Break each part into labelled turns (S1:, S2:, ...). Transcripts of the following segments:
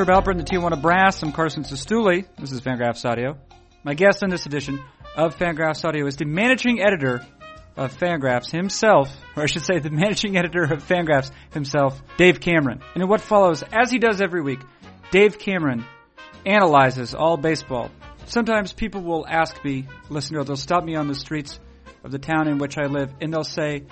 S1: Herb Alpert in the Tijuana Brass. I'm Carson Cistulli. This is Fangraphs Audio. My guest in this edition of Fangraphs Audio is the managing editor of Fangraphs himself, or I should say the managing editor of Fangraphs himself, Dave Cameron. And in what follows, as he does every week, Dave Cameron analyzes all baseball. Sometimes people will ask me, listener, they'll stop me on the streets of the town in which I live, and they'll say,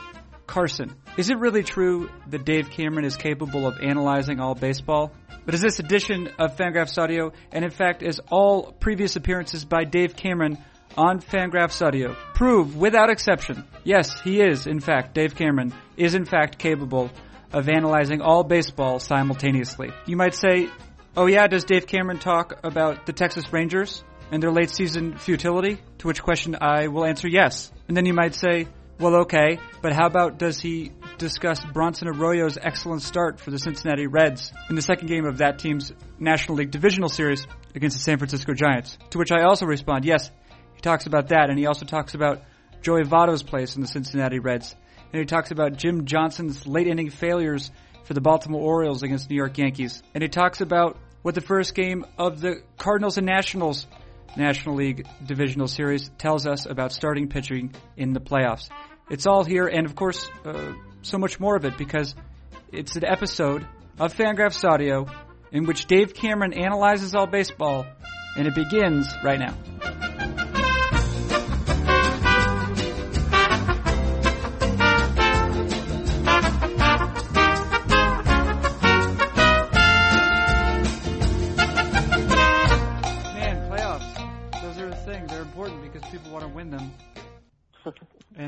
S1: Carson, is it really true that Dave Cameron is capable of analyzing all baseball? But as this edition of Fangraphs Audio, and in fact as all previous appearances by Dave Cameron on Fangraphs Audio, prove without exception, yes, he is, in fact, Dave Cameron is in fact capable of analyzing all baseball simultaneously. You might say, oh yeah, does Dave Cameron talk about the Texas Rangers and their late season futility? To which question I will answer yes. And then you might say, well, okay, but how about does he discuss Bronson Arroyo's excellent start for the Cincinnati Reds in the second game of that team's National League Divisional Series against the San Francisco Giants? To which I also respond, yes, he talks about that, and he also talks about Joey Votto's place in the Cincinnati Reds, and he talks about Jim Johnson's late inning failures for the Baltimore Orioles against New York Yankees, and he talks about what the first game of the Cardinals and Nationals National League Divisional Series tells us about starting pitching in the playoffs. It's all here, and of course, uh, so much more of it because it's an episode of Fangraphs Audio in which Dave Cameron analyzes all baseball, and it begins right now.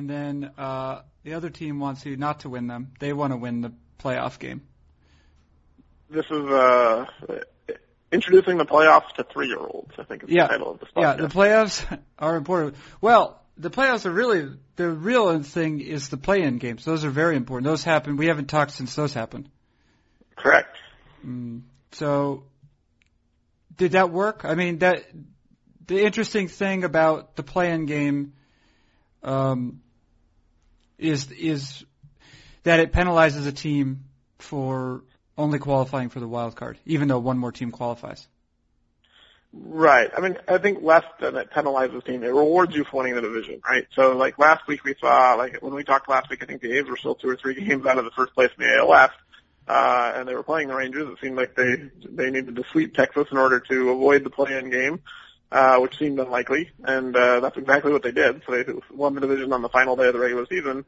S1: And then uh, the other team wants you not to win them. They want to win the playoff game.
S2: This is uh, introducing the playoffs to three-year-olds. I think is
S1: Yeah.
S2: the title of this
S1: Yeah, the playoffs are important. Well, the playoffs are really the real thing is the play-in games. Those are very important. Those happen. We haven't talked since those happened.
S2: Correct.
S1: Mm, so, did that work? I mean, that the interesting thing about the play-in game um, is is that it penalizes a team for only qualifying for the wild card, even though one more team qualifies.
S2: Right. I mean, I think less than it penalizes a team, it rewards you for winning the division, right? So, like last week, we saw like when we talked last week, I think the A's were still two or three games out of the first place in the AL uh, and they were playing the Rangers. It seemed like they they needed to sweep Texas in order to avoid the play-in game. Uh, which seemed unlikely, and uh, that's exactly what they did. So they won the division on the final day of the regular season,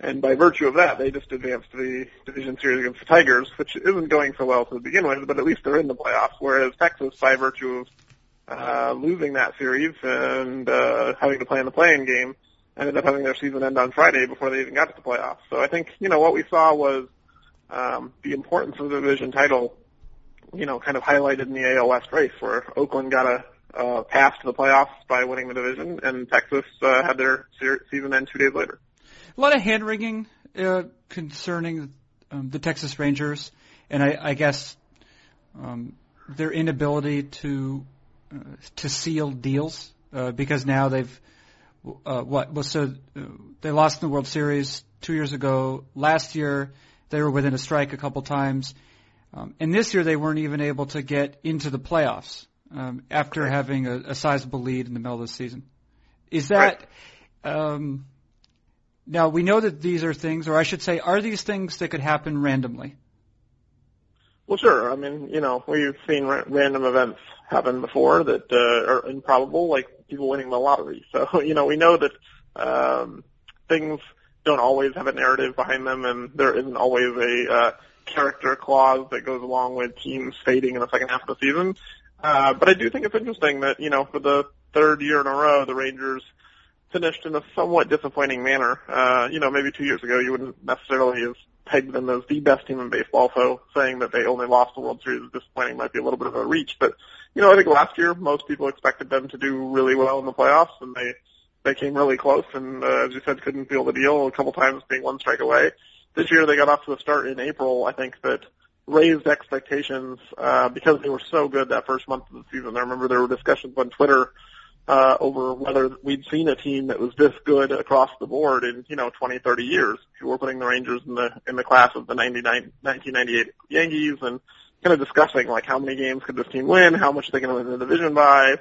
S2: and by virtue of that, they just advanced to the division series against the Tigers, which isn't going so well to begin with, but at least they're in the playoffs. Whereas Texas, by virtue of uh, losing that series and uh, having to play in the playing game, ended up having their season end on Friday before they even got to the playoffs. So I think you know what we saw was um, the importance of the division title, you know, kind of highlighted in the AL West race, where Oakland got a uh, pass to the playoffs by winning the division, and Texas uh, had their season end two days later.
S1: A lot of hand wringing uh, concerning um, the Texas Rangers, and I, I guess um, their inability to uh, to seal deals uh, because now they've uh, what well so uh, they lost in the World Series two years ago. Last year they were within a strike a couple times, um, and this year they weren't even able to get into the playoffs um, after having a, a sizable lead in the middle of the season. Is that um, now we know that these are things, or I should say, are these things that could happen randomly?
S2: Well, sure. I mean, you know, we've seen ra- random events happen before that uh, are improbable, like people winning the lottery. So, you know, we know that um, things don't always have a narrative behind them, and there isn't always a uh, character clause that goes along with teams fading in the second half of the season. Uh, but I do think it's interesting that, you know, for the third year in a row, the Rangers finished in a somewhat disappointing manner. Uh, you know, maybe two years ago you wouldn't necessarily have pegged them as the best team in baseball, so saying that they only lost the World Series is disappointing might be a little bit of a reach. But, you know, I think last year most people expected them to do really well in the playoffs, and they they came really close, and uh, as you said, couldn't seal the deal a couple times being one strike away. This year they got off to a start in April, I think that raised expectations uh, because they were so good that first month of the season. I remember there were discussions on Twitter uh, over whether we'd seen a team that was this good across the board in, you know, 20, 30 years. Who were putting the Rangers in the in the class of the 99, 1998 Yankees and kind of discussing like how many games could this team win, how much they to win the division by.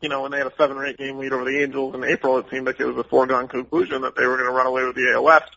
S2: You know, when they had a seven or eight game lead over the Angels in April, it seemed like it was a foregone conclusion that they were going to run away with the AL West.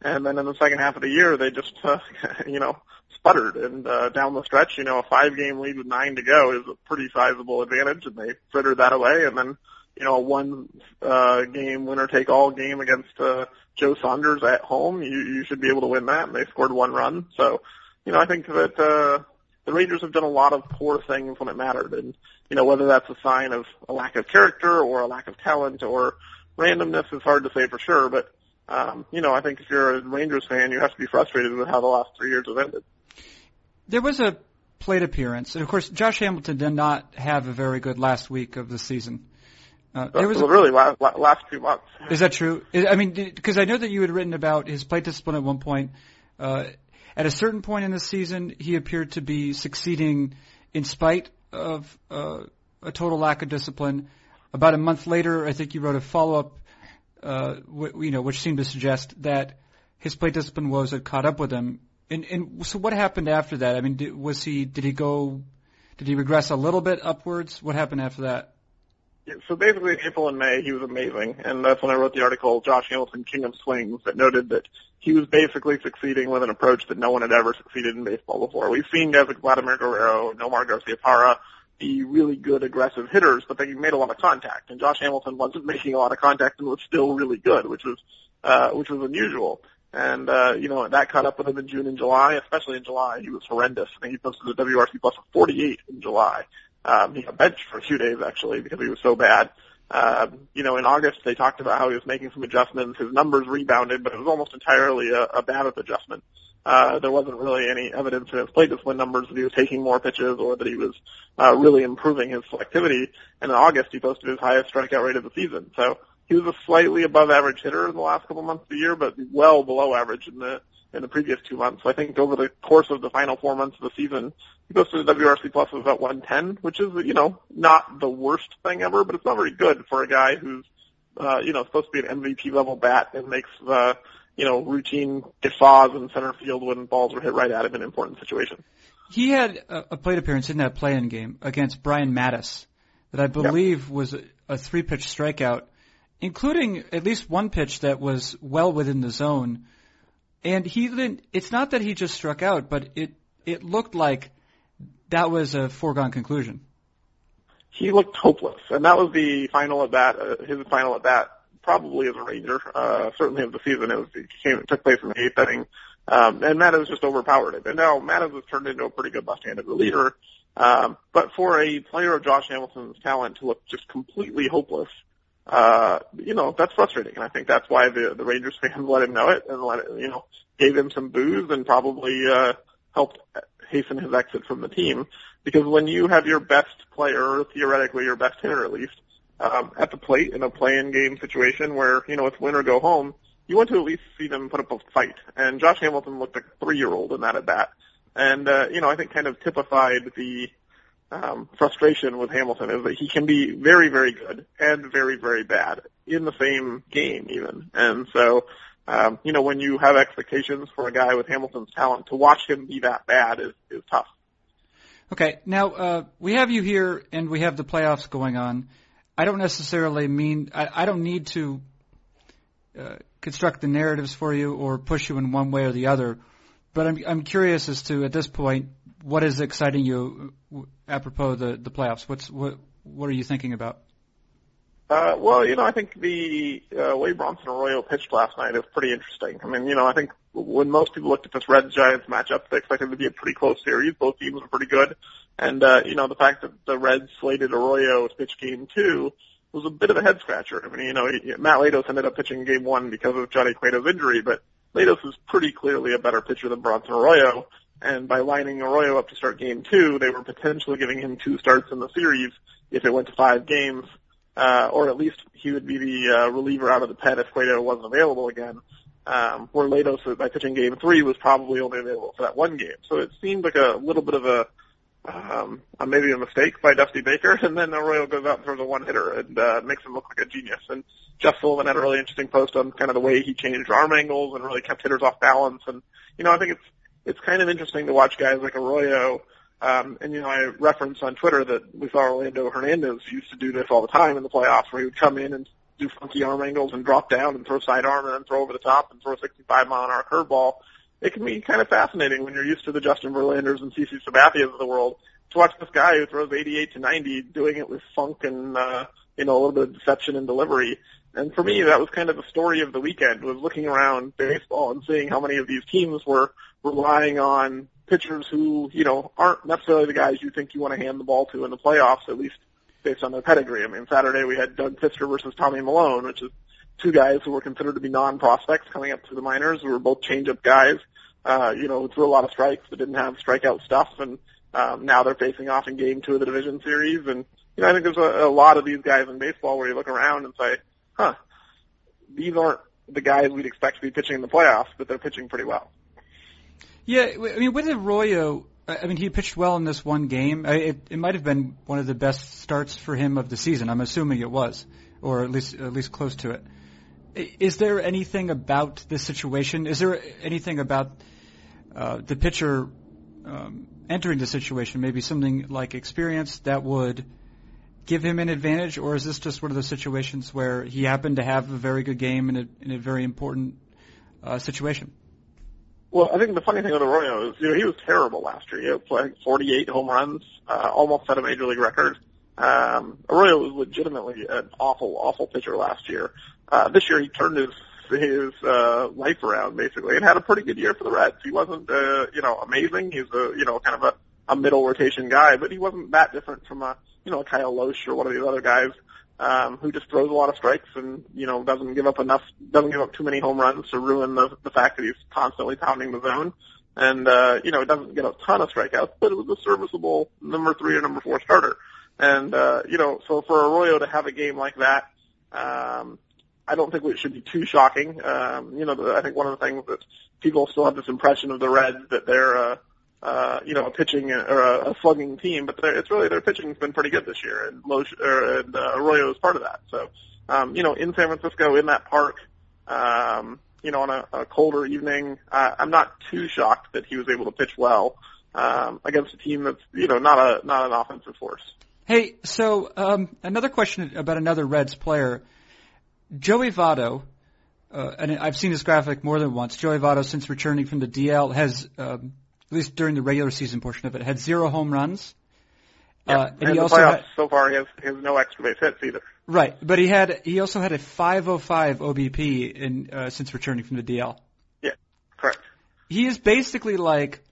S2: And then in the second half of the year, they just, uh, you know, sputtered. And uh, down the stretch, you know, a five-game lead with nine to go is a pretty sizable advantage, and they frittered that away. And then, you know, a one-game uh, winner-take-all game against uh, Joe Saunders at home, you, you should be able to win that. And they scored one run. So, you know, I think that uh, the Rangers have done a lot of poor things when it mattered, and you know, whether that's a sign of a lack of character or a lack of talent or randomness is hard to say for sure. But um, you know, I think if you're a Rangers fan, you have to be frustrated with how the last three years have ended.
S1: There was a plate appearance, and of course, Josh Hamilton did not have a very good last week of the season.
S2: Uh, there was well, really last, last two months.
S1: Is that true? I mean, because I know that you had written about his plate discipline at one point. Uh, at a certain point in the season, he appeared to be succeeding in spite of uh, a total lack of discipline. About a month later, I think you wrote a follow-up, uh, w- you know, which seemed to suggest that his plate discipline woes had caught up with him and, and so what happened after that? I mean, did, was he, did he go, did he regress a little bit upwards? What happened after that?
S2: Yeah, so basically, April and May, he was amazing, and that's when I wrote the article, Josh Hamilton, King of Swings, that noted that he was basically succeeding with an approach that no one had ever succeeded in baseball before. We've seen guys like Vladimir Guerrero, Nomar Garciaparra be really good aggressive hitters, but they made a lot of contact, and Josh Hamilton wasn't making a lot of contact and was still really good, which was uh, which was unusual. And, uh, you know, that caught up with him in June and July, especially in July. He was horrendous. I think he posted a WRC plus of 48 in July. Um, he got benched for a few days actually because he was so bad. Um, you know, in August they talked about how he was making some adjustments. His numbers rebounded, but it was almost entirely a, a BABIP adjustment. Uh, there wasn't really any evidence in his plate discipline numbers that he was taking more pitches or that he was uh, really improving his selectivity. And in August he posted his highest strikeout rate of the season. So he was a slightly above average hitter in the last couple months of the year, but well below average in the in the previous two months. I think over the course of the final four months of the season, he posted a WRC plus of about 110, which is you know not the worst thing ever, but it's not very good for a guy who's uh, you know supposed to be an MVP level bat and makes uh, you know routine guffaws in center field when balls are hit right at him in important situations.
S1: He had a, a plate appearance in that play-in game against Brian Matusz that I believe yep. was a, a three-pitch strikeout including at least one pitch that was well within the zone. And he didn't, it's not that he just struck out, but it, it looked like that was a foregone conclusion.
S2: He looked hopeless, and that was the final at bat, uh, his final at bat, probably as a Ranger, uh, certainly of the season. It was, it came, it took place in the eighth inning. Um, and Matusz just overpowered it. And now Matusz has turned into a pretty good left-handed reliever. Um, but for a player of Josh Hamilton's talent to look just completely hopeless, uh, you know, that's frustrating. And I think that's why the, the Rangers fans let him know it and let it, you know, gave him some boos and probably, uh, helped hasten his exit from the team. Because when you have your best player, theoretically your best hitter at least, um, at the plate in a play-in game situation where, you know, it's win or go home, you want to at least see them put up a fight. And Josh Hamilton looked like a three-year-old in that at bat. And, uh, you know, I think kind of typified the, um, frustration with Hamilton is that he can be very, very good and very, very bad in the same game even. And so, um, you know, when you have expectations for a guy with Hamilton's talent, to watch him be that bad is, is tough.
S1: Okay, now uh, we have you here, and we have the playoffs going on. I don't necessarily mean I, I don't need to uh, construct the narratives for you or push you in one way or the other, but I'm I'm curious as to at this point what is exciting you apropos the the playoffs? What's what what are you thinking about?
S2: Uh, well, you know, I think the uh, way Bronson Arroyo pitched last night is pretty interesting. I mean, you know, I think when most people looked at this Reds Giants matchup, they expected it to be a pretty close series. Both teams were pretty good, and uh, you know, the fact that the Reds slated Arroyo to pitch Game Two was a bit of a head scratcher. I mean, you know, Matt Latos ended up pitching Game One because of Johnny Cueto's injury, but Latos is pretty clearly a better pitcher than Bronson Arroyo. And by lining Arroyo up to start game two, they were potentially giving him two starts in the series if it went to five games, uh, or at least he would be the uh, reliever out of the pen if Cueto wasn't available again. Um, where Latos, by pitching game three, was probably only available for that one game. So it seemed like a little bit of a, um, a maybe a mistake by Dusty Baker, and then Arroyo goes out and throws a one hitter and uh, makes him look like a genius. And Jeff Sullivan had a really interesting post on kind of the way he changed arm angles and really kept hitters off balance. And you know, I think it's it's kind of interesting to watch guys like Arroyo Um, and you know, I referenced on Twitter that we saw Orlando Hernandez used to do this all the time in the playoffs, where he would come in and do funky arm angles and drop down and throw sidearm and then throw over the top and throw a 65 mile an hour curveball. It can be kind of fascinating when you're used to the Justin Verlanders and CC Sabathias of the world to watch this guy who throws 88 to 90 doing it with funk and uh, you know a little bit of deception and delivery. And for me, that was kind of the story of the weekend was looking around baseball and seeing how many of these teams were relying on pitchers who, you know, aren't necessarily the guys you think you want to hand the ball to in the playoffs, at least based on their pedigree. I mean, Saturday we had Doug Fister versus Tommy Milone, which is two guys who were considered to be non-prospects coming up through the minors, who were both change-up guys, uh, you know, threw a lot of strikes but didn't have strikeout stuff, and um, now they're facing off in game two of the division series. And, you know, I think there's a, a lot of these guys in baseball where you look around and say, huh, these aren't the guys we'd expect to be pitching in the playoffs, but they're pitching pretty well.
S1: Yeah, I mean, with Arroyo, I mean, he pitched well in this one game. It, it might have been one of the best starts for him of the season. I'm assuming it was, or at least at least close to it. Is there anything about this situation? Is there anything about uh, the pitcher um, entering the situation, maybe something like experience that would give him an advantage, or is this just one of those situations where he happened to have a very good game in a, in a very important uh, situation?
S2: Well, I think the funny thing with Arroyo is, you know, he was terrible last year. He had like 48 home runs, uh, almost set a major league record. Um, Arroyo was legitimately an awful, awful pitcher last year. Uh, this year he turned his his uh, life around basically and had a pretty good year for the Reds. He wasn't, uh, you know, amazing. He's a, you know, kind of a, a middle rotation guy, but he wasn't that different from a, you know, Kyle Lohse or one of these other guys um, who just throws a lot of strikes and you know doesn't give up enough, doesn't give up too many home runs to ruin the the fact that he's constantly pounding the zone. And uh, you know, it doesn't get a ton of strikeouts, but it was a serviceable number three or number four starter. And uh, you know, so for Arroyo to have a game like that, um, I don't think it should be too shocking. Um, you know, I think one of the things that people still have this impression of the Reds that they're uh, uh, you know, a pitching or a, a slugging team, but it's really their pitching's been pretty good this year, and Lo, or, and uh, Arroyo is part of that. So, um, you know, in San Francisco, in that park, um, you know, on a, a colder evening, uh, I'm not too shocked that he was able to pitch well um, against a team that's you know not a not an offensive force.
S1: Hey, so um, another question about another Reds player, Joey Votto. Uh, and I've seen this graphic more than once. Joey Votto, since returning from the DL, has um, at least during the regular season portion of it, had zero home runs.
S2: Yeah, uh, and, and he also had, so far he has, he has no extra base hits either.
S1: Right, but he had he also had a 505 OBP in uh, since returning from the DL.
S2: Yeah, correct.
S1: He is basically like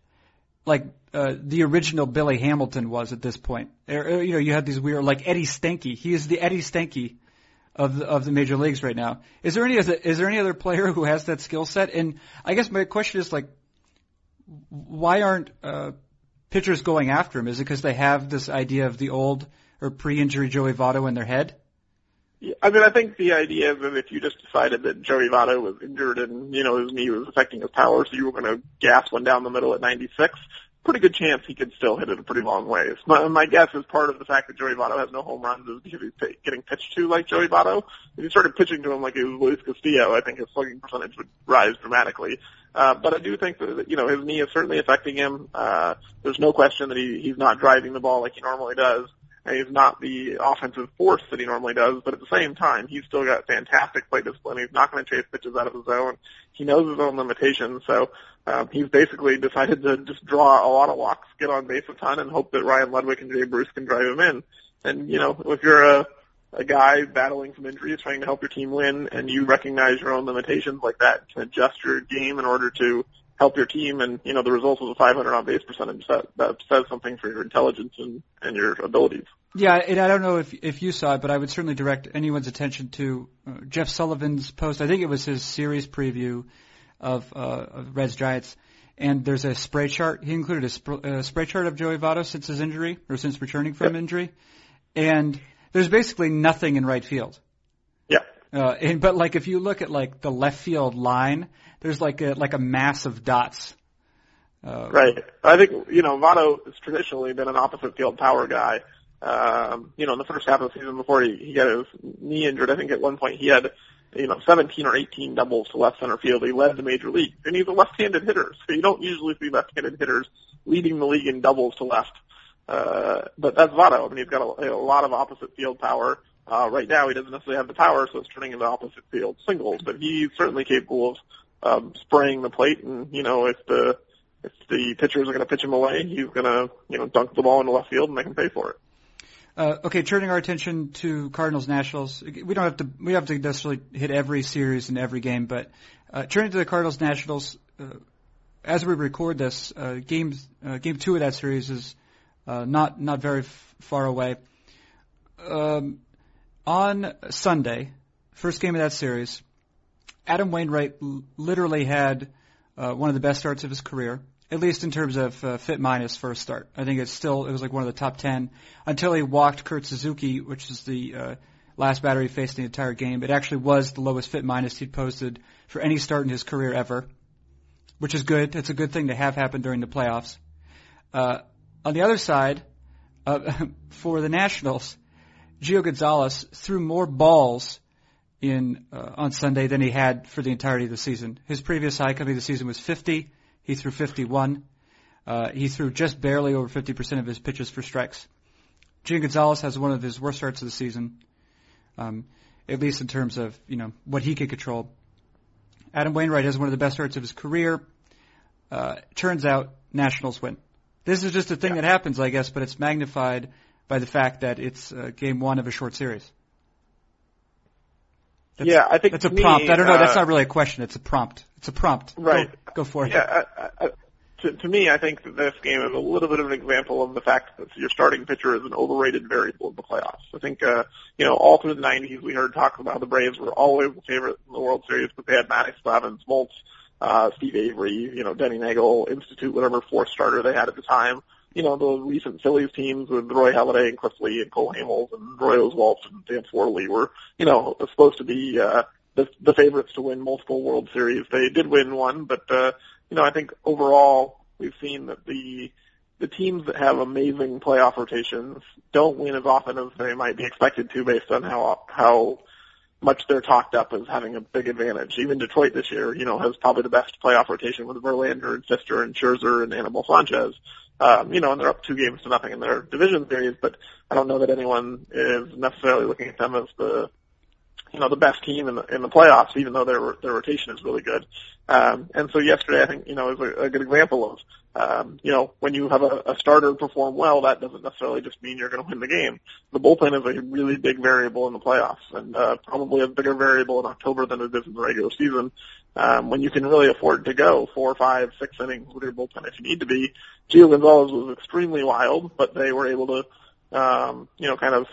S1: like uh, the original Billy Hamilton was at this point. Er, you know, you had these weird like Eddie Stanky. He is the Eddie Stanky of the, of the major leagues right now. Is there any is there any other player who has that skill set? And I guess my question is like, why aren't uh, pitchers going after him? Is it because they have this idea of the old or pre-injury Joey Votto in their head?
S2: Yeah, I mean, I think the idea that if you just decided that Joey Votto was injured and you know his knee was affecting his power, so you were going to gas one down the middle at 96, pretty good chance he could still hit it a pretty long ways. My, my guess is part of the fact that Joey Votto has no home runs is because he's p- getting pitched to like Joey Votto. If you started pitching to him like it was Luis Castillo, I think his slugging percentage would rise dramatically. Uh, but I do think that, you know, his knee is certainly affecting him. Uh, there's no question that he, he's not driving the ball like he normally does. And he's not the offensive force that he normally does, but at the same time, he's still got fantastic plate discipline. He's not going to chase pitches out of the zone. He knows his own limitations, so um, he's basically decided to just draw a lot of walks, get on base a ton, and hope that Ryan Ludwick and Jay Bruce can drive him in. And you know, if you're a a guy battling some injuries, trying to help your team win, and you recognize your own limitations like that, can adjust your game in order to help your team. And you know, the result was a 500 on base percentage. That that says something for your intelligence and and your abilities.
S1: Yeah, and I don't know if if you saw it, but I would certainly direct anyone's attention to uh, Jeff Sullivan's post. I think it was his series preview of, uh, of Reds Giants. And there's a spray chart. He included a, sp- a spray chart of Joey Votto since his injury or since returning from yep. injury. And there's basically nothing in right field.
S2: Yeah.
S1: Uh, and, but like if you look at like the left field line, there's like a like a mass of dots.
S2: Uh, right. I think you know Votto has traditionally been an opposite field power guy. Um, you know, in the first half of the season before he, he got his knee injured, I think at one point he had you know 17 or 18 doubles to left center field. He led the major league, and he's a left-handed hitter, so you don't usually see left-handed hitters leading the league in doubles to left. Uh, but that's Votto. I mean, he's got a, a lot of opposite field power. Uh, right now, he doesn't necessarily have the power, so it's turning into opposite field singles. But he's certainly capable of um, spraying the plate, and you know, if the if the pitchers are going to pitch him away, he's going to you know dunk the ball into left field and make him pay for it.
S1: Uh, okay, turning our attention to Cardinals Nationals. We don't have to we have to necessarily hit every series and every game, but uh, turning to the Cardinals Nationals, uh, as we record this, uh, game uh, game two of that series is uh, not not very f- far away. Um, on Sunday, first game of that series, Adam Wainwright l- literally had uh, one of the best starts of his career at least in terms of uh, FIP minus first start. I think it's still it was like one of the top ten until he walked Kurt Suzuki, which is the uh, last batter he faced in the entire game. It actually was the lowest FIP minus he'd posted for any start in his career ever, which is good. It's a good thing to have happen during the playoffs. Uh, on the other side, uh, for the Nationals, Gio Gonzalez threw more balls in uh, on Sunday than he had for the entirety of the season. His previous high coming of the season was 50. He threw 51. Uh, he threw just barely over 50% of his pitches for strikes. Gio Gonzalez has one of his worst starts of the season, um, at least in terms of you know what he could control. Adam Wainwright has one of the best starts of his career. Uh, turns out Nationals win. This is just a thing
S2: Yeah.
S1: that happens, I guess, but it's magnified by the fact that it's uh, game one of a short series. That's,
S2: yeah, I think
S1: that's a
S2: me,
S1: prompt. I don't know.
S2: uh,
S1: that's not really a question. It's a prompt. It's a prompt.
S2: Right.
S1: Go, for it.
S2: Yeah, I, I, to, to me, I think that this game is a little bit of an example of the fact that your starting pitcher is an overrated variable in the playoffs. I think, uh, you know, all through the 90s, we heard talk about how the Braves were always the favorite in the World Series, but they had Maddux Glavine, Smoltz, uh, Steve Avery, you know, Denny Neagle, Institute, whatever fourth starter they had at the time. You know, the recent Phillies teams with Roy Halladay and Cliff Lee and Cole Hamels and Roy Oswalt and Vance Worley were, you know, supposed to be, uh, the, the favorites to win multiple World Series. They did win one, but, uh, you know, I think overall we've seen that the the teams that have amazing playoff rotations don't win as often as they might be expected to based on how how much they're talked up as having a big advantage. Even Detroit this year, you know, has probably the best playoff rotation with Verlander and Fister and Scherzer and Anibal Sanchez. Um, you know, and they're up two games to nothing in their division series, but I don't know that anyone is necessarily looking at them as the you know the best team in the in the playoffs, even though their their rotation is really good. Um, and so yesterday, I think you know is a, a good example of um, you know when you have a, a starter perform well, that doesn't necessarily just mean you're going to win the game. The bullpen is a really big variable in the playoffs, and uh, probably a bigger variable in October than it is in the regular season. Um, when you can really afford to go four, five, six innings with your bullpen if you need to be. Gio Gonzalez was extremely wild, but they were able to um, you know kind of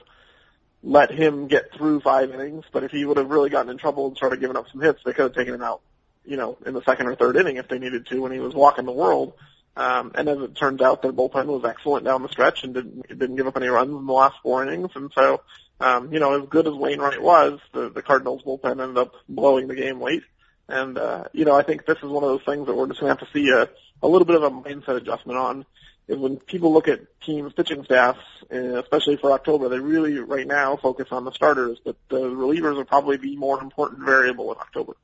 S2: let him get through five innings, but if he would have really gotten in trouble and started giving up some hits, they could have taken him out, you know, in the second or third inning if they needed to when he was walking the world. Um, and as it turns out, their bullpen was excellent down the stretch and didn't didn't give up any runs in the last four innings. And so, um, you know, as good as Wainwright was, the, the Cardinals bullpen ended up blowing the game late. And uh, you know, I think this is one of those things that we're just gonna have to see a, a little bit of a mindset adjustment on is when people look at teams' pitching staffs, uh, especially for October, they really right now focus on the starters, but the relievers will probably be more important variable in October.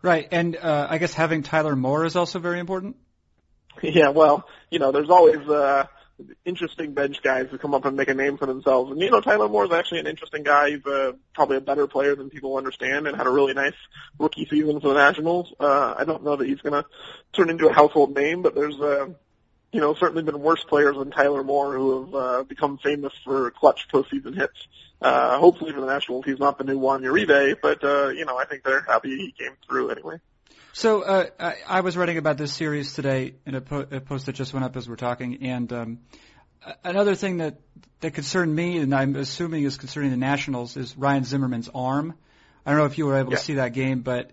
S1: Right, and uh, I guess having Tyler Moore is also very important.
S2: Yeah, well, you know, there's always uh, interesting bench guys who come up and make a name for themselves. And you know, Tyler Moore's actually an interesting guy. He's uh, probably a better player than people understand, and had a really nice rookie season for the Nationals. Uh, I don't know that he's going to turn into a household name, but there's uh, you know, certainly been worse players than Tyler Moore who have uh, become famous for clutch postseason hits. Uh, hopefully for the Nationals, he's not the new Juan Uribe, but uh, you know, I think they're happy he came through anyway.
S1: So uh, I, I was writing about this series today in a, po- a post that just went up as we're talking, and um, another thing that that concerned me, and I'm assuming is concerning the Nationals, is Ryan Zimmerman's arm. I don't know if you were able
S2: Yeah.
S1: to see that game, but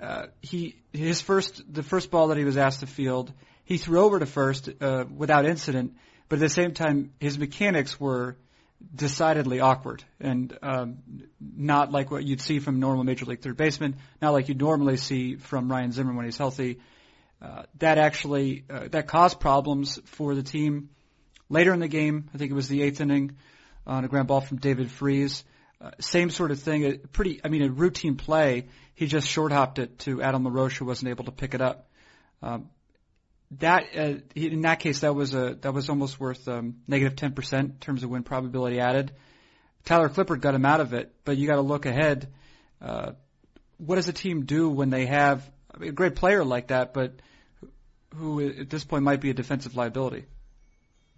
S1: uh, he his first the first ball that he was asked to field, he threw over to first uh, without incident, but at the same time his mechanics were decidedly awkward and um, not like what you'd see from normal major league third baseman, not like you'd normally see from Ryan Zimmerman when he's healthy. Uh, that actually uh, that caused problems for the team later in the game. I think it was the eighth inning on a ground ball from David Freese. Uh, same sort of thing. A pretty, I mean, a routine play. He just short hopped it to Adam LaRoche, who wasn't able to pick it up. Um, that uh, in that case that was a that was almost worth um, negative ten percent in terms of win probability added. Tyler Clippard got him out of it, but you got to look ahead. Uh, what does a team do when they have I mean, a great player like that, but who at this point might be a defensive liability?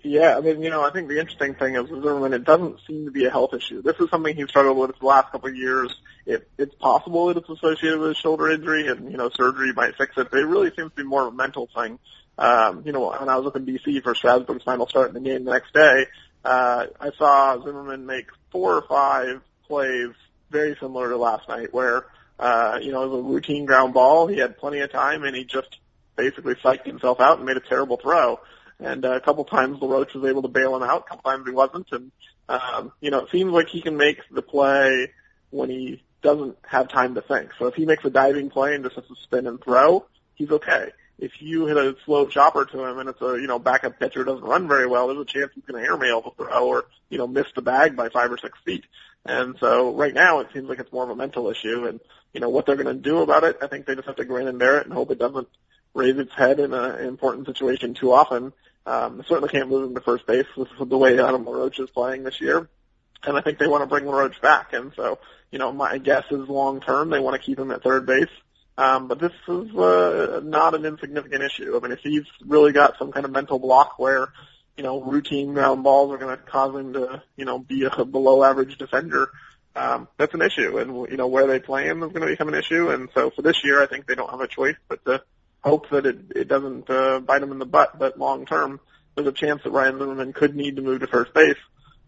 S2: Yeah, I mean, you know, I think the interesting thing is Zimmerman, it doesn't seem to be a health issue. This is something he's struggled with the last couple of years. It, it's possible that it's associated with a shoulder injury and, you know, surgery might fix it, but it really seems to be more of a mental thing. Um, you know, when I was up in DC for Strasburg's final start in the game the next day, uh, I saw Zimmerman make four or five plays very similar to last night where, uh, you know, it was a routine ground ball. He had plenty of time and he just basically psyched himself out and made a terrible throw. And uh, a couple times LaRoche was able to bail him out. A couple times he wasn't. And, um, you know, it seems like he can make the play when he doesn't have time to think. So if he makes a diving play and just has to spin and throw, he's okay. If you hit a slow chopper to him and it's a, you know, backup pitcher doesn't run very well, there's a chance he's going to airmail the throw or, you know, miss the bag by five or six feet. And so right now it seems like it's more of a mental issue and, you know, what they're going to do about it, I think they just have to grin and bear it and hope it doesn't raise its head in an important situation too often. Um, certainly can't move him to first base with the way Adam LaRoche is playing this year. And I think they want to bring LaRoche back. And so, you know, my guess is long term they want to keep him at third base. Um, but this is uh, not an insignificant issue. I mean, if he's really got some kind of mental block where, you know, routine ground balls are going to cause him to, you know, be a below average defender, um, that's an issue. And, you know, where they play him is going to become an issue. And so for this year, I think they don't have a choice but to hope that it, it doesn't uh, bite him in the butt. But long term, there's a chance that Ryan Zimmerman could need to move to first base,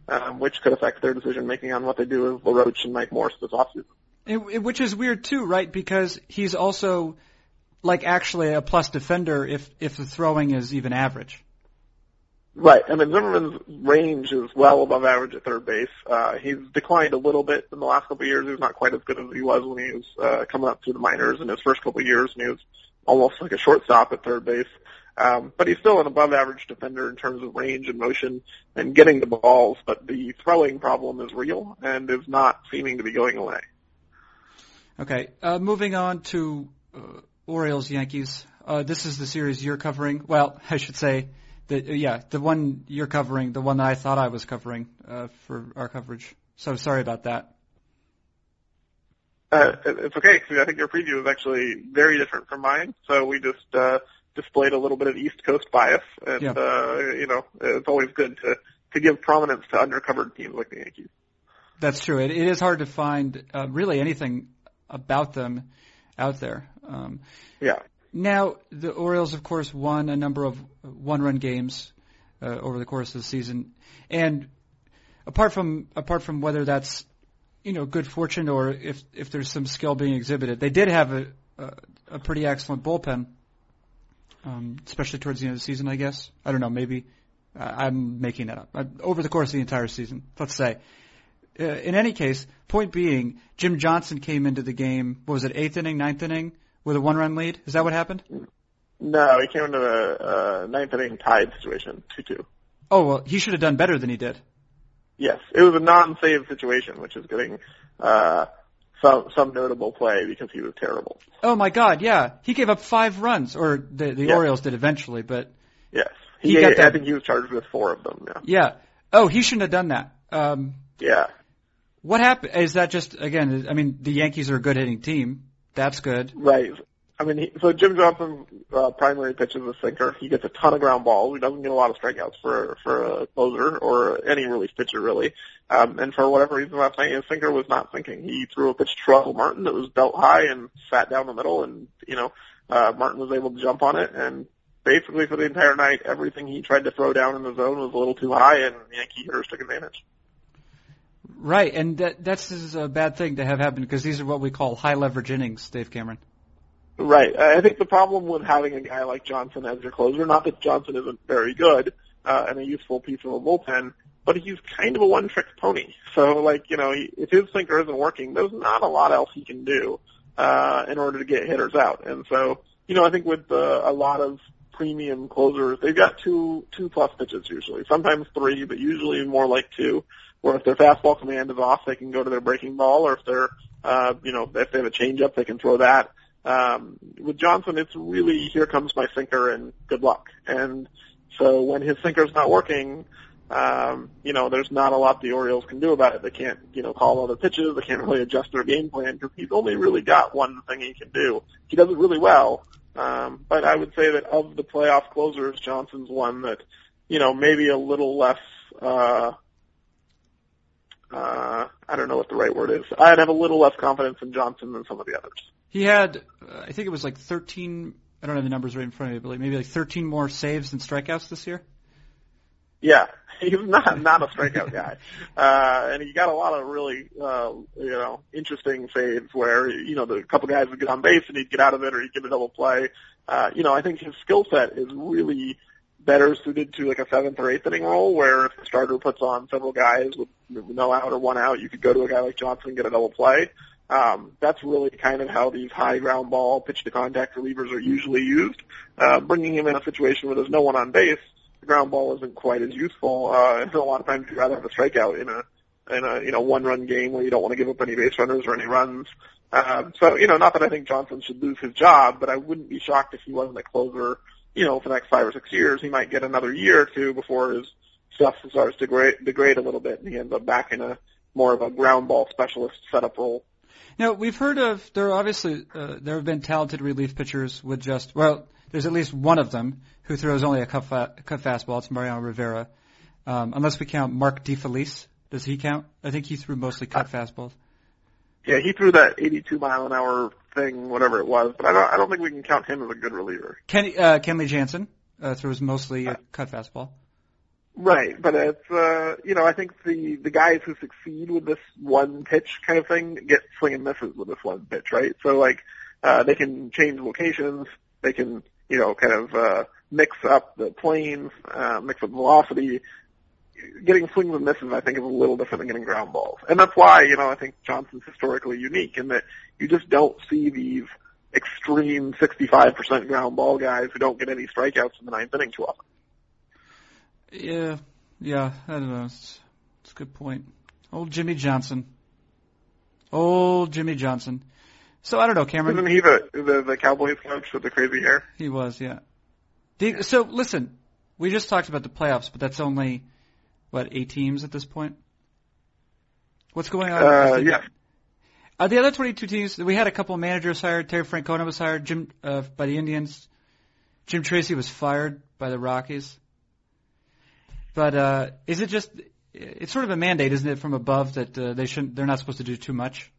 S2: um, which could affect their decision making on what they do with LaRoche and Mike Morse this offseason.
S1: It, it, which is weird too, right? Because he's also like actually a plus defender if if the throwing is even average.
S2: Right. I mean, Zimmerman's range is well above average at third base. Uh, he's declined a little bit in the last couple of years. He's not quite as good as he was when he was uh, coming up through the minors in his first couple of years, and he was almost like a shortstop at third base. Um, but he's still an above average defender in terms of range and motion and getting the balls, but the throwing problem is real and is not seeming to be going away.
S1: Okay, uh, moving on to uh, Orioles Yankees. Uh, this is the series you're covering. Well, I should say that uh, yeah, the one you're covering, the one that I thought I was covering uh, for our coverage. So sorry about that.
S2: Uh, it's okay because I think your preview is actually very different from mine. So we just uh, displayed a little bit of East Coast bias, and yeah. uh, you know it's always good to to give prominence to undercovered teams like the Yankees.
S1: That's true. It, it is hard to find uh, really anything about them out there. Um,
S2: yeah.
S1: Now the Orioles, of course, won a number of one-run games uh, over the course of the season, and apart from apart from whether that's you know good fortune or if if there's some skill being exhibited. They did have a a, a pretty excellent bullpen, um, especially towards the end of the season. I guess I don't know. Maybe uh, I'm making that up. Uh, over the course of the entire season, let's say. Uh, in any case, point being, Jim Johnson came into the game. What was it, eighth inning, ninth inning, with a one-run lead? Is that what happened?
S2: No, he came into the uh, ninth inning tied situation, two-two.
S1: Oh well, he should have done better than he did.
S2: Yes, it was a non-save situation, which is getting uh, some some notable play because he was terrible.
S1: Oh my God! Yeah, he gave up five runs, or the the yes. Orioles did eventually, but
S2: yes, he, he got that. I think he was charged with four of them. Yeah.
S1: Yeah. Oh, he shouldn't have done that. Um,
S2: yeah.
S1: What happened? Is that just again? I mean, the Yankees are a good hitting team. That's good.
S2: Right. I mean, he, so Jim Johnson's uh, primary pitch is a sinker. He gets a ton of ground balls. He doesn't get a lot of strikeouts for for a closer or any relief pitcher really. Um, and for whatever reason last night, his sinker was not sinking. He threw a pitch to Russell Martin that was belt high and sat down the middle, and you know uh, Martin was able to jump on it. And basically for the entire night, everything he tried to throw down in the zone was a little too high, and Yankee hitters took advantage.
S1: Right, and that that's a bad thing to have happen because these are what we call high leverage innings, Dave Cameron.
S2: Right. I think the problem with having a guy like Johnson as your closer, not that Johnson isn't very good uh, and a useful piece of a bullpen, but he's kind of a one-trick pony. So, like, you know, if his sinker isn't working, there's not a lot else he can do uh, in order to get hitters out. And so, you know, I think with uh, a lot of premium closers, they've got two two plus pitches usually, sometimes three, but usually more like two. Where if their fastball command is off, they can go to their breaking ball, or if they're, uh, you know, if they have a changeup, they can throw that Um, with Johnson, it's really here comes my sinker and good luck. And so when his sinker's not working, um, you know, there's not a lot the Orioles can do about it. They can't, you know, call other pitches. They can't really adjust their game plan because he's only really got one thing he can do. He does it really well. Um, but I would say that of the playoff closers, Johnson's one that, you know, maybe a little less, uh, uh, I don't know what the right word is. I'd have a little less confidence in Johnson than some of the others.
S1: He had, uh, I think it was like 13. I don't have the numbers right in front of me, but like maybe like 13 more saves than strikeouts this year.
S2: Yeah, he's not not a strikeout guy, uh, and he got a lot of really uh, you know interesting saves where you know the couple guys would get on base and he'd get out of it or he'd get a double play. Uh, you know, I think his skill set is really better suited to like a seventh or eighth inning role where if the starter puts on several guys with no out or one out, you could go to a guy like Johnson and get a double play. Um, that's really kind of how these high ground ball pitch to contact relievers are usually used. Uh, bringing him in a situation where there's no one on base, the ground ball isn't quite as useful. Uh, and a lot of times you'd rather have a strikeout in a in a you know one run game where you don't want to give up any base runners or any runs. Um, so you know, not that I think Johnson should lose his job, but I wouldn't be shocked if he wasn't a closer you know, for the next five or six years, he might get another year or two before his stuff starts to degrade, degrade a little bit, and he ends up back in a more of a ground ball specialist setup role.
S1: Now we've heard of there are obviously uh, there have been talented relief pitchers with just well there's at least one of them who throws only a cut, fa- cut fastball. It's Mariano Rivera, um, unless we count Mark DiFelice. Does he count? I think he threw mostly cut fastballs.
S2: Yeah, he threw that 82 mile an hour thing, whatever it was. But I don't, I don't think we can count him as a good reliever.
S1: Kenny, uh, Kenley Jansen uh, throws mostly a cut fastball.
S2: Right, but it's uh, you know I think the the guys who succeed with this one pitch kind of thing get swing and misses with this one pitch, right? So like uh, they can change locations, they can you know kind of uh, mix up the planes, uh, mix up velocity, getting swings and misses, I think, is a little different than getting ground balls. And that's why, you know, I think Johnson's historically unique in that you just don't see these extreme 65% ground ball guys who don't get any strikeouts in the ninth inning too often.
S1: Yeah, yeah, I don't know. It's, it's a good point. Old Jimmy Johnson. Old Jimmy Johnson. So I don't know, Cameron.
S2: Isn't he the the, the Cowboys coach with the crazy hair?
S1: He was, yeah. The, so listen, we just talked about the playoffs, but that's only what eight teams at this point. What's going on?
S2: Uh, yeah.
S1: Are the other 22 teams? We had a couple of managers hired. Terry Francona was hired. Jim uh, by the Indians. Jim Tracy was fired by the Rockies. But uh, is it just? It's sort of a mandate, isn't it, from above that uh, they shouldn't? They're not supposed to do too much.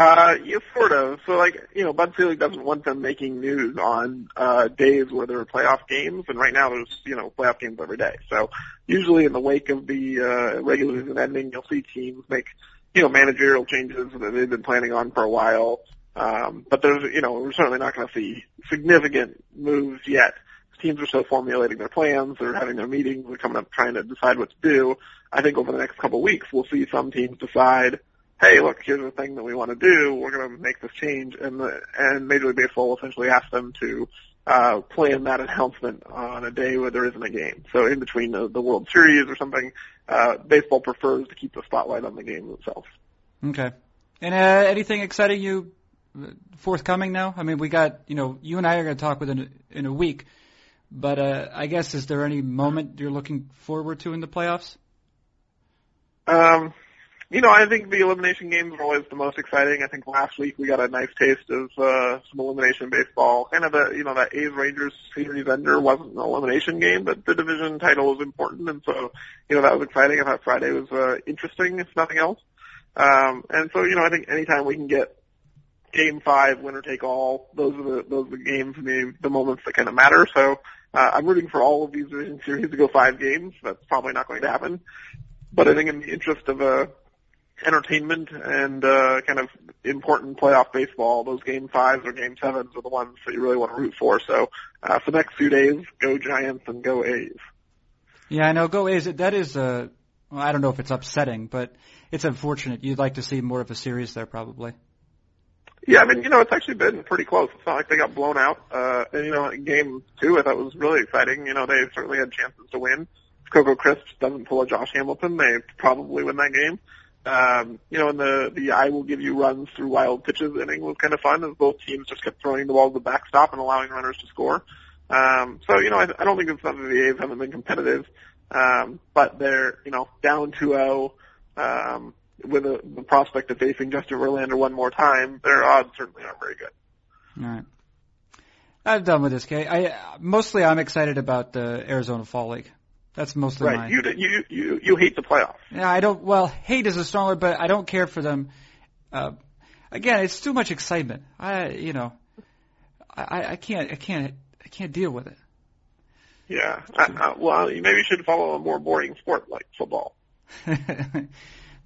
S2: Uh, yeah, sort of. So like, you know, Bud Selig doesn't want them making news on, uh, days where there are playoff games, and right now there's, you know, playoff games every day. So usually in the wake of the, uh, regular season ending, you'll see teams make, you know, managerial changes that they've been planning on for a while. Um, but there's, you know, we're certainly not going to see significant moves yet. Teams are still formulating their plans. They're having their meetings. They're coming up trying to decide what to do. I think over the next couple of weeks, we'll see some teams decide, hey, look, here's the thing that we want to do. We're going to make this change, and the, and Major League Baseball will essentially ask them to uh, plan that announcement on a day where there isn't a game. So in between the, the World Series or something, uh, baseball prefers to keep the spotlight on the game itself.
S1: Okay. And uh, anything exciting you forthcoming now? I mean, we got you know you and I are going to talk within a, in a week, but uh, I guess is there any moment you're looking forward to in the playoffs?
S2: Um, you know, I think the elimination games are always the most exciting. I think last week we got a nice taste of uh, some elimination baseball. Kind of the, you know, that A's Rangers series ender wasn't an elimination game, but the division title was important, and so, you know, that was exciting. I thought Friday was uh, interesting, if nothing else. Um, and so, you know, I think anytime we can get game five, winner take all, those are the those are the games the the moments that kind of matter. So uh, I'm rooting for all of these division series to go five games. That's probably not going to happen. But I think in the interest of uh, entertainment and uh, kind of important playoff baseball, those game fives or game sevens are the ones that you really want to root for. So uh, for the next few days, go Giants and go A's.
S1: Yeah, I know. Go A's. That is uh Well, I don't know if it's upsetting, but it's unfortunate. You'd like to see more of a series there, probably.
S2: Yeah, I mean, you know, it's actually been pretty close. It's not like they got blown out. Uh, and, you know, game two, I thought was really exciting. You know, they certainly had chances to win. If Coco Crisp doesn't pull a Josh Hamilton, they probably win that game. um, you know, and the the I will give you runs through wild pitches inning was kind of fun as both teams just kept throwing the ball to the backstop and allowing runners to score. Um, so you know, I, I don't think it's something the A's haven't been competitive, um, but they're you know down 2-0 um, with a, the prospect of facing Justin Verlander one more time. Their odds certainly aren't very good.
S1: All right. I'm done with this, Kay. I mostly I'm excited about the Arizona Fall League. That's mostly
S2: right.
S1: mine.
S2: You you you you hate the playoffs.
S1: Yeah, I don't. Well, hate is a strong word, but I don't care for them. Uh, again, it's too much excitement. I, you know, I, I can't, I can't, I can't deal with it.
S2: Yeah. I, I, well, maybe you should follow a more boring sport like football.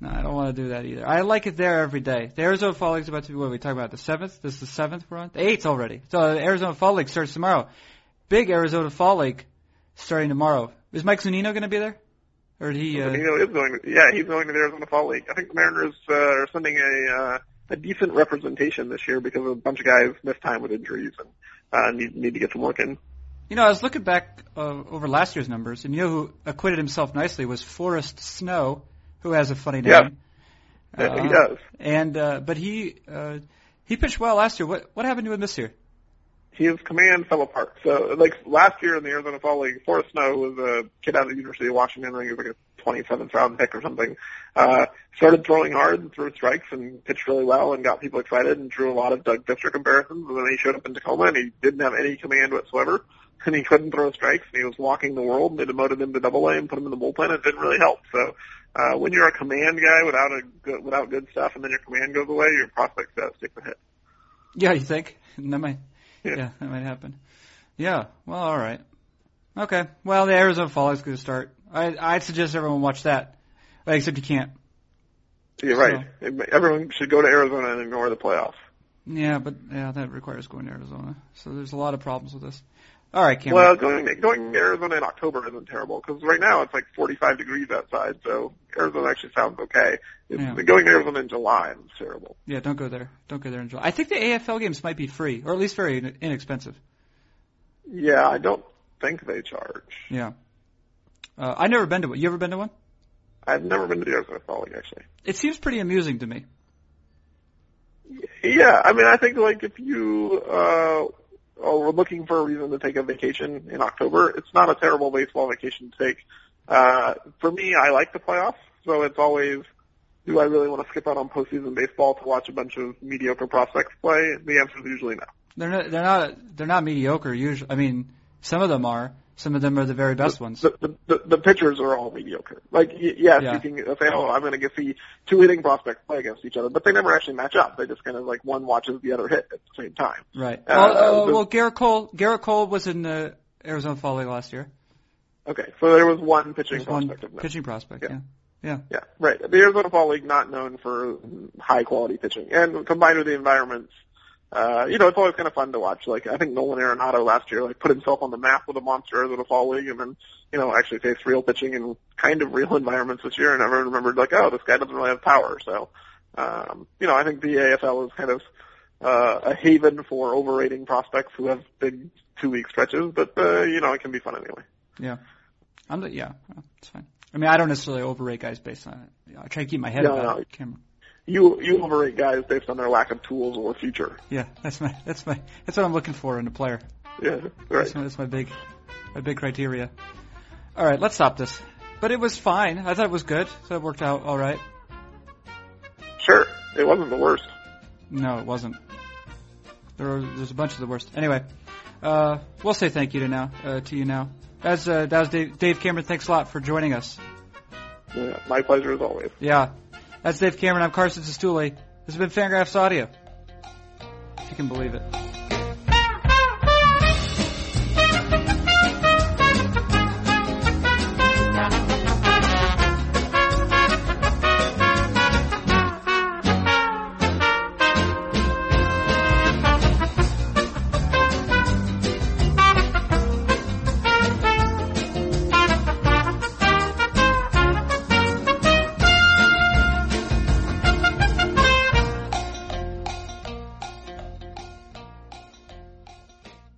S1: no, I don't want to do that either. I like it there every day. The Arizona Fall League's about to be what we talk about the seventh. This is the seventh we're on. The eighth already. So the Arizona Fall League starts tomorrow. Big Arizona Fall League starting tomorrow. Is Mike Zunino going to be there? Or did he? Uh...
S2: Zunino is going. To, yeah, he's going to the Arizona Fall League. I think the Mariners uh, are sending a uh, a decent representation this year because a bunch of guys missed time with injuries and uh, need need to get some work in.
S1: You know, I was looking back uh, over last year's numbers, and you know who acquitted himself nicely was Forrest Snow, who has a funny name.
S2: Yeah, uh, he does.
S1: And uh, but he uh, he pitched well last year. What what happened to him this year?
S2: his command fell apart. So, like last year in the Arizona Fall League, Forrest Snow was a kid out of the University of Washington. I think he was like a 27th round pick or something. Uh, started throwing hard and threw strikes and pitched really well and got people excited and drew a lot of Doug Fister comparisons. And then he showed up in Tacoma and he didn't have any command whatsoever. And he couldn't throw strikes and he was walking the world and they demoted him to double A and put him in the bullpen. It didn't really help. So, uh, when you're a command guy without a good, without good stuff and then your command goes away, your prospects got to stick the hit.
S1: Yeah, you think? That might,
S2: Yeah.
S1: yeah, that might happen. Yeah, well, all right. Okay, well, the Arizona Fall League's going to start. I, I'd suggest everyone watch that. Except you can't.
S2: You're right. Everyone should go to Arizona and ignore the playoffs.
S1: Yeah, but yeah, that requires going to Arizona. So there's a lot of problems with this. All right, Cameron.
S2: Well, going going to Arizona in October isn't terrible because right now it's like 45 degrees outside, so Arizona actually sounds okay. It's,
S1: Yeah.
S2: Going to Arizona in July is terrible.
S1: yeah, don't go there. Don't go there in July. I think the AFL games might be free, or at least very in- inexpensive.
S2: Yeah, I don't think they charge.
S1: Yeah. Uh, I've never been to one. You ever been to one?
S2: I've never been to the Arizona Fall League actually.
S1: It seems pretty amusing to me.
S2: Yeah, I mean, I think like if you uh, looking for a reason to take a vacation in October, it's not a terrible baseball vacation to take. Uh, for me, I like the playoffs, so it's always, do I really want to skip out on postseason baseball to watch a bunch of mediocre prospects play? The answer is usually no.
S1: They're not. They're not. They're not mediocre. Usually, I mean, some of them are. Some of them are the very best ones.
S2: The, the, the, the pitchers are all mediocre. Like, y- yes,
S1: Yeah.
S2: you can say, oh, I'm going to get see two hitting prospects play against each other, but they never actually match up. They just kind of like one watches the other hit at the same time.
S1: Right.
S2: Uh,
S1: well, uh,
S2: the-
S1: well, Gerrit Cole. Gerrit Cole was in the Arizona Fall League last year.
S2: Okay, so there was one pitching
S1: one
S2: prospect of note.
S1: pitching prospect.
S2: Yeah.
S1: Yeah.
S2: Yeah, right. The Arizona Fall League not known for high quality pitching, and combined with the environments, uh, you know, it's always kind of fun to watch. Like I think Nolan Arenado last year, like put himself on the map with a monster Arizona Fall League, and then you know actually faced real pitching in kind of real environments this year, and everyone remembered like, oh, this guy doesn't really have power. So, um, you know, I think the AFL is kind of uh, a haven for overrating prospects who have big two week stretches, but uh, you know, it can be fun anyway.
S1: Yeah. I'm the, yeah. well, It's fine. I mean, I don't necessarily overrate guys based on it. I try to keep my head
S2: No,
S1: about
S2: no.
S1: it. Cameron.
S2: You you overrate guys based on their lack of tools or future.
S1: Yeah, that's my that's my that's what I'm looking for in a player.
S2: Yeah, right.
S1: That's my, that's my big my big criteria. All right, let's stop this. But it was fine. I thought it was good. So it worked out all right.
S2: Sure, it wasn't the worst.
S1: No, it wasn't. There were, there's a bunch of the worst. Anyway, uh, we'll say thank you to now uh, to you now. That's uh, that was Dave, Dave Cameron. Thanks a lot for joining us.
S2: Yeah, my pleasure as always.
S1: Yeah, that's Dave Cameron. I'm Carson Cistulli. This has been Fangraphs Audio. If you can believe it.